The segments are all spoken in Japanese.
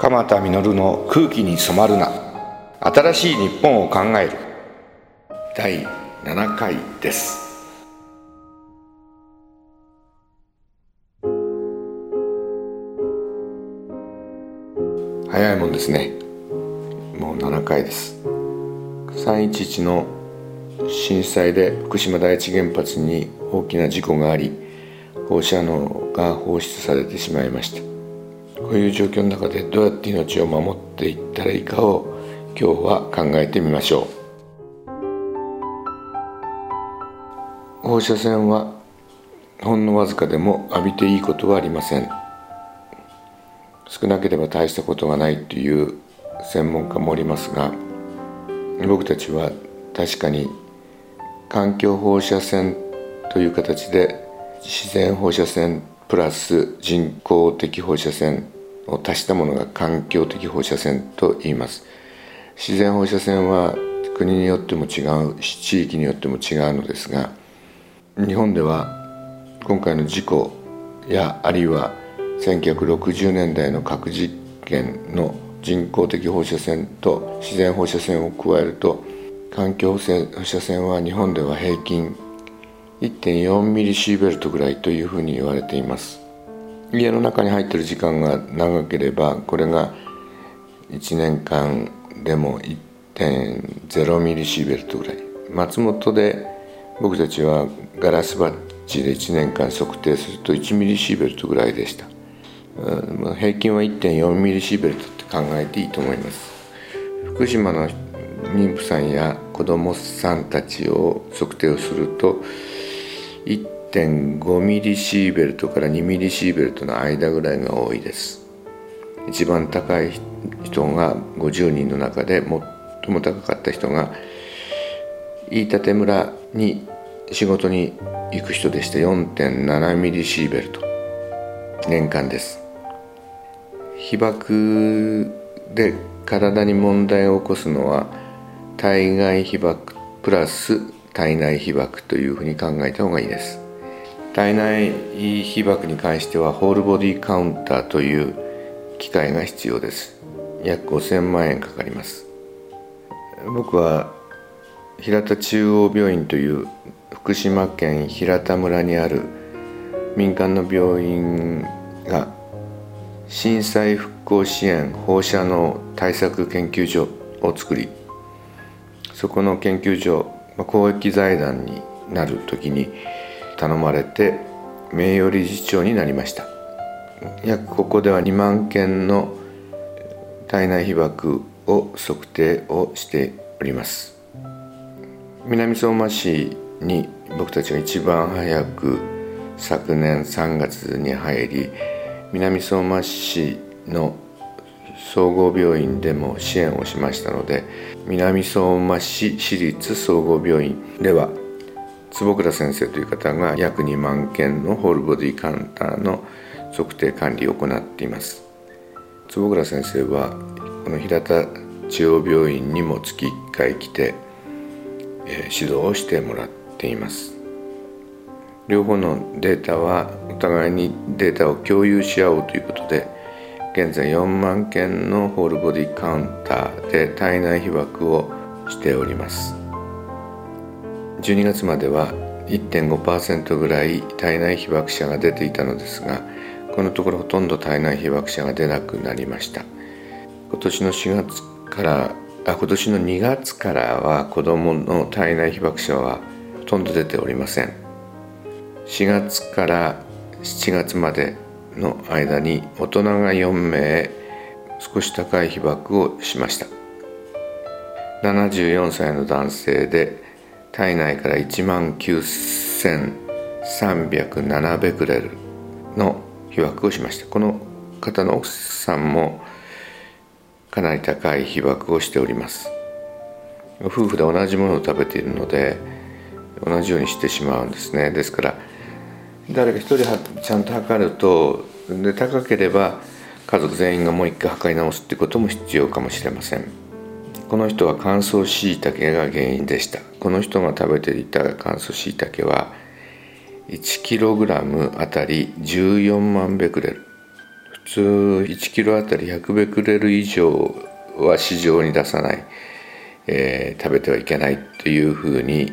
鎌田実の空気に染まるな。新しい日本を考える。第7回です。早いもんですね。もう7回です。311の震災で福島第一原発に大きな事故があり放射能が放出されてしまいました。こういう状況の中でどうやって命を守っていったらいいかを今日は考えてみましょう。放射線はほんのわずかでも浴びていいことはありません。少なければ大したことがないという専門家もおりますが僕たちは確かに環境放射線という形で自然放射線プラス人工的放射線を足したものが環境的放射線と言います。自然放射線は国によっても違うし地域によっても違うのですが日本では今回の事故やあるいは1960年代の核実験の人工的放射線と自然放射線を加えると環境放射線は日本では平均1.4ミリシーベルトぐらいというふうに言われています。家の中に入ってる時間が長ければこれが1年間でも1.0ミリシーベルトぐらい。松本で僕たちはガラスバッジで1年間測定すると1ミリシーベルトぐらいでした。平均は1.4ミリシーベルトって考えていいと思います。福島の妊婦さんや子どもさんたちを測定をすると1.5ミリシーベルトから2ミリシーベルトの間ぐらいが多いです。一番高い人が50人の中で最も高かった人が飯舘村に仕事に行く人でして4.7ミリシーベルト。年間です。被爆で体に問題を起こすのは体外被爆プラス体内被爆というふうに考えた方がいいです。体内被爆に関してはホールボディカウンターという機械が必要です。約5000万円かかります。僕は平田中央病院という福島県平田村にある民間の病院が震災復興支援放射能対策研究所を作りそこの研究所公益財団になる時に頼まれて名誉理事長になりました。約ここでは2万件の体内被曝を測定をしております。南相馬市に僕たちが一番早く昨年3月に入り南相馬市の総合病院でも支援をしましたので南相馬市市立総合病院では坪倉先生という方が約2万件のホールボディカウンターの測定管理を行っています。坪倉先生はこの平田中央病院にも月1回来て、えー、指導をしてもらっています。両方のデータはお互いにデータを共有し合おうということで現在4万件のホールボディカウンターで体内被曝をしております。12月までは1.5%ぐらい体内被爆者が出ていたのですがこのところほとんど体内被爆者が出なくなりました。今年の4月からあ今年の2月からは子どもの体内被爆者はほとんど出ておりません。4月から7月までの間に大人が4名少し高い被爆をしました。74歳の男性で体内から1万9307ベクレルの被爆をしました。この方の奥さんもかなり高い被爆をしております。夫婦で同じものを食べているので同じようにしてしまうんですね。ですから誰か一人ちゃんと測るとで高ければ家族全員がもう一回測り直すってことも必要かもしれません。この人は乾燥しいたけが原因でした。この人が食べていた乾燥しいたけは 1kg あたり14万ベクレル。普通1キロあたり100ベクレル以上は市場に出さない、えー、食べてはいけないというふうに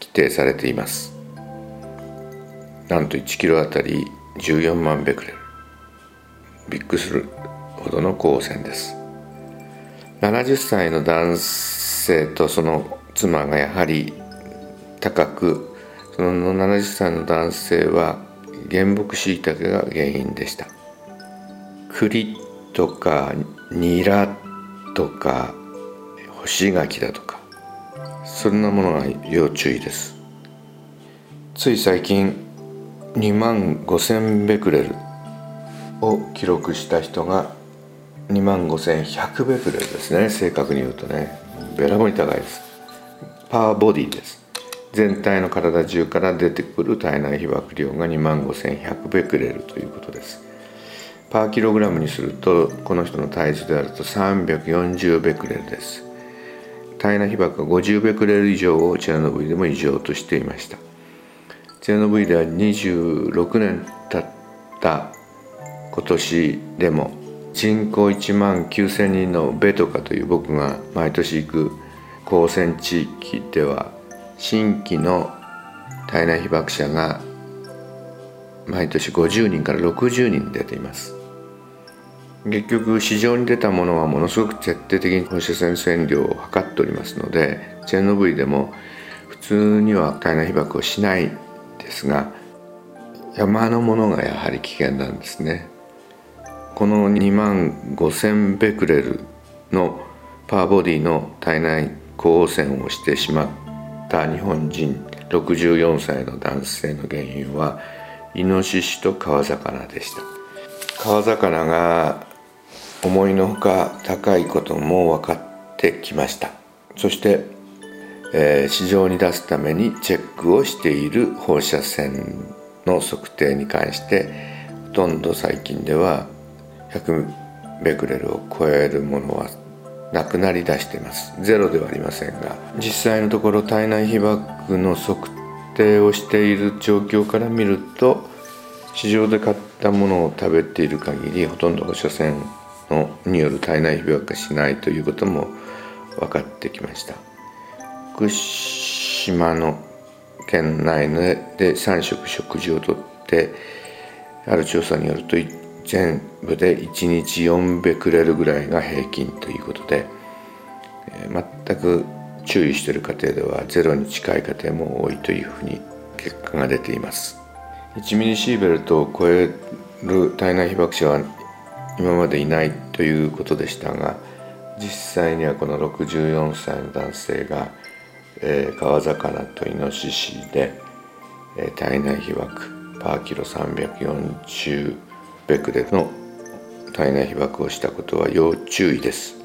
規定されています。なんと1キロあたり14万ベクレル。びっくりするほどの光線です。70歳の男性とその妻がやはり高くその70歳の男性は原木しいたけが原因でした。栗とかニラとか干し柿だとかそんなものが要注意です。つい最近2万5000ベクレルを記録した人が2万5100ベクレルですね。正確に言うとね。べらぼに高いです。パワーボディです。全体の体中から出てくる体内被曝量が2万5100ベクレルということです。パーキログラムにするとこの人の体重であると340ベクレルです。体内被曝が50ベクレル以上をチェルノブイでも異常としていました。チェルノブイでは26年経った今年でも人口1万9,000人のベトカという僕が毎年行く高専地域では新規の体内被爆者が毎年50人から60人出ています。結局市場に出たものはものすごく徹底的に放射線線量を測っておりますのでチェンノブイでも普通には体内被爆をしないですが山のものがやはり危険なんですね。この2万5000ベクレルのパワーボディの体内高汚染をしてしまった日本人64歳の男性の原因はイノシシと川魚でした。川魚が思いのほか高いことも分かってきました。そして、えー、市場に出すためにチェックをしている放射線の測定に関してほとんど最近では100ベクレルを超えるものはなくなりだしてます。ゼロではありませんが実際のところ体内被曝の測定をしている状況から見ると市場で買ったものを食べている限りほとんど放射線のによる体内被曝がしないということも分かってきました。福島の県内で3食食事をとってある調査によると全部で1日4ベクレルぐらいが平均ということで、全く注意している家庭ではゼロに近い家庭も多いというふうに結果が出ています。1ミリシーベルトを超える体内被爆者は今までいないということでしたが実際にはこの64歳の男性が、えー、川魚とイノシシで、えー、体内被爆パーキロ340ベクレの体内被爆をしたことは要注意です。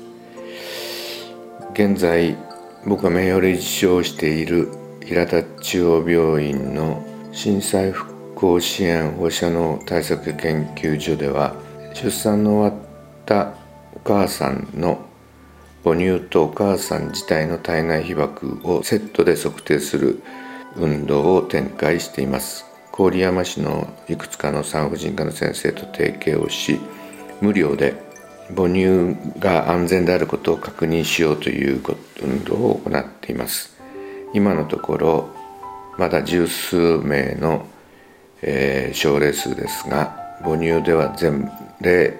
現在僕が名誉理事長をしている平田中央病院の震災復興支援放射能対策研究所では出産の終わったお母さんの母乳とお母さん自体の体内被曝をセットで測定する運動を展開しています。郡山市のいくつかの産婦人科の先生と提携をし無料で母乳が安全であることを確認しようという運動を行っています。今のところまだ十数名の、えー、症例数ですが母乳では全例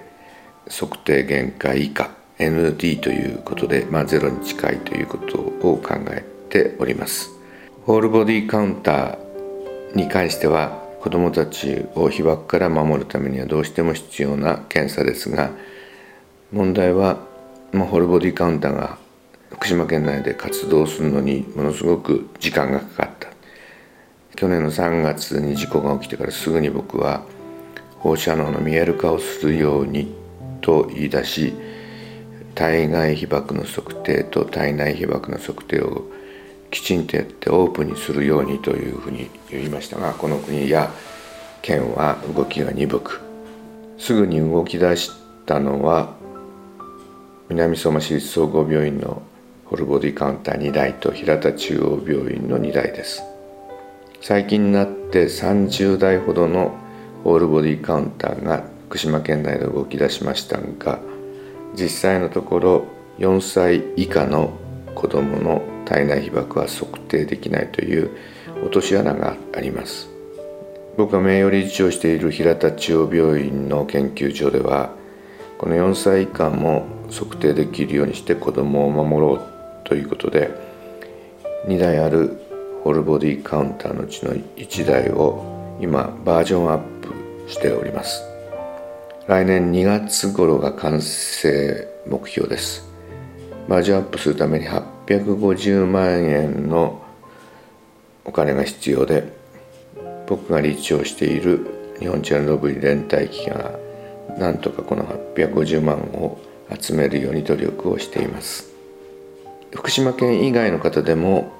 測定限界以下 ND ということで、まあ、ゼロに近いということを考えております。ホールボディカウンターに関しては子どもたちを被爆から守るためにはどうしても必要な検査ですが問題は、まあ、ホルボディカウンターが福島県内で活動するのにものすごく時間がかかった。去年の3月に事故が起きてからすぐに僕は放射能の見える化をするようにと言い出し体外被爆の測定と体内被爆の測定をきちんとやってオープンにするようにというふうに言いましたがこの国や県は動きが鈍くすぐに動き出したのは南相馬市立総合病院のホルボディカウンター2台と平田中央病院の2台です。最近になって30台ほどのホールボディカウンターが福島県内で動き出しましたが実際のところ4歳以下の子どもの体内被曝は測定できないという落とし穴があります。僕が名誉理事長をしている平田中央病院の研究所ではこの4歳以下も測定できるようにして子どもを守ろうということで2台あるホールボディカウンターのうちの1台を今バージョンアップしております。来年2月頃が完成目標です。バージョンアップするために850万円のお金が必要で僕が理事長している日本チェルノブイリ連帯機がなんとかこの850万を集めるように努力をしています。福島県以外の方でも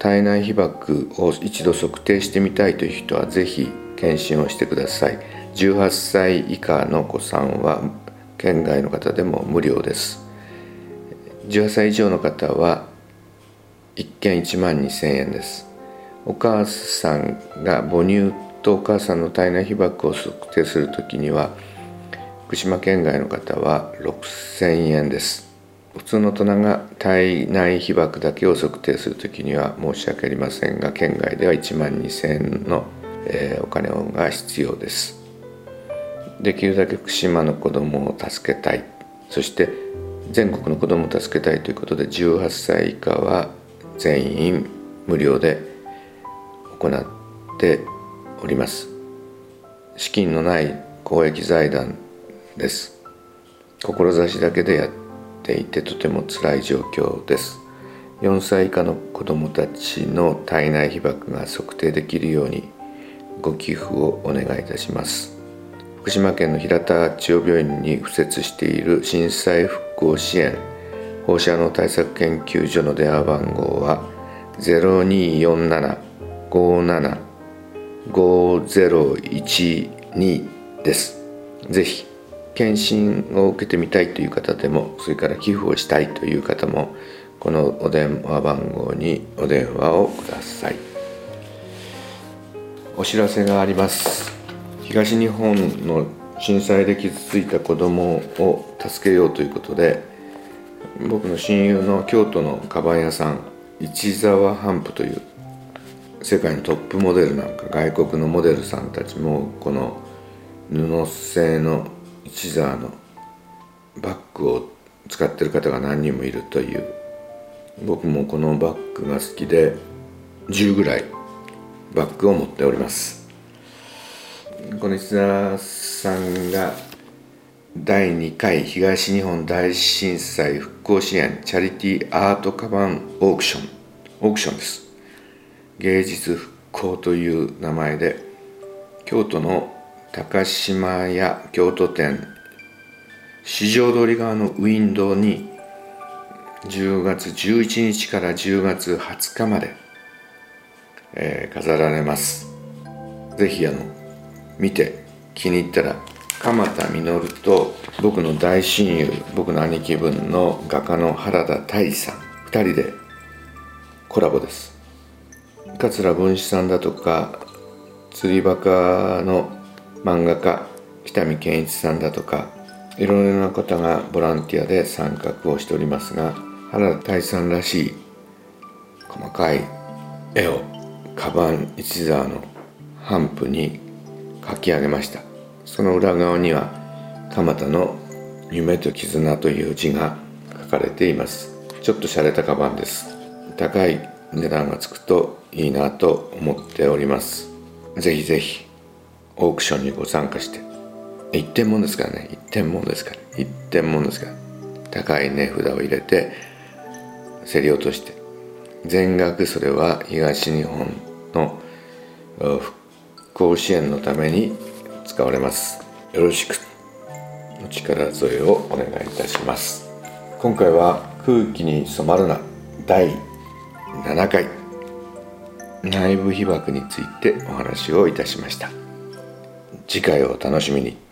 体内被曝を一度測定してみたいという人はぜひ検診をしてください。18歳以下のお子さんは県外の方でも無料です。18歳以上の方は1件1万2000円です。お母さんが母乳とお母さんの体内被曝を測定するときには福島県外の方は6000円です。普通の大人が体内被曝だけを測定するときには申し訳ありませんが県外では1万2000円の、えー、お金が必要です。できるだけ福島の子どもを助けたい。そして全国の子どもを助けたいということで18歳以下は全員無料で行っております。資金のない公益財団です。志だけでやっていてとても辛い状況です。4歳以下の子どもたちの体内被曝が測定できるようにご寄付をお願いいたします。福島県の平田中央病院に付設している震災復興支援放射能対策研究所の電話番号は0247-57-5012です。ぜひ検診を受けてみたいという方でもそれから寄付をしたいという方もこのお電話番号にお電話をくださいお知らせがあります東日本の震災で傷ついた子どもを助けようということで僕の親友の京都のカバン屋さん市沢ハンプという世界のトップモデルなんか外国のモデルさんたちもこの布製の市沢のバッグを使ってる方が何人もいるという僕もこのバッグが好きで10ぐらいバッグを持っております。この石沢さんが第2回東日本大震災復興支援チャリティーアートカバンオークションオークションです。芸術復興という名前で京都の高島屋京都店四条通り側のウィンドウに10月11日から10月20日まで、えー、飾られます。ぜひあの見て気に入ったら鎌田実と僕の大親友僕の兄貴分の画家の原田大さん2人でコラボです。桂文枝さんだとか釣りバカの漫画家北見健一さんだとかいろいろな方がボランティアで参画をしておりますが原田大さんらしい細かい絵をカバン一座の帆布に描き上げました。その裏側には蒲田の夢と絆という字が書かれています。ちょっと洒落たカバンです。高い値段がつくといいなと思っております。ぜひぜひオークションにご参加して。一点もんですからね。一点もんですから。一点もんですから。高い値札を入れて競り落として。全額それは東日本の復興支援のために使われます。よろしく。お力添えをお願いいたします。今回は空気に染まるな第7回。内部被曝についてお話をいたしました。次回をお楽しみに。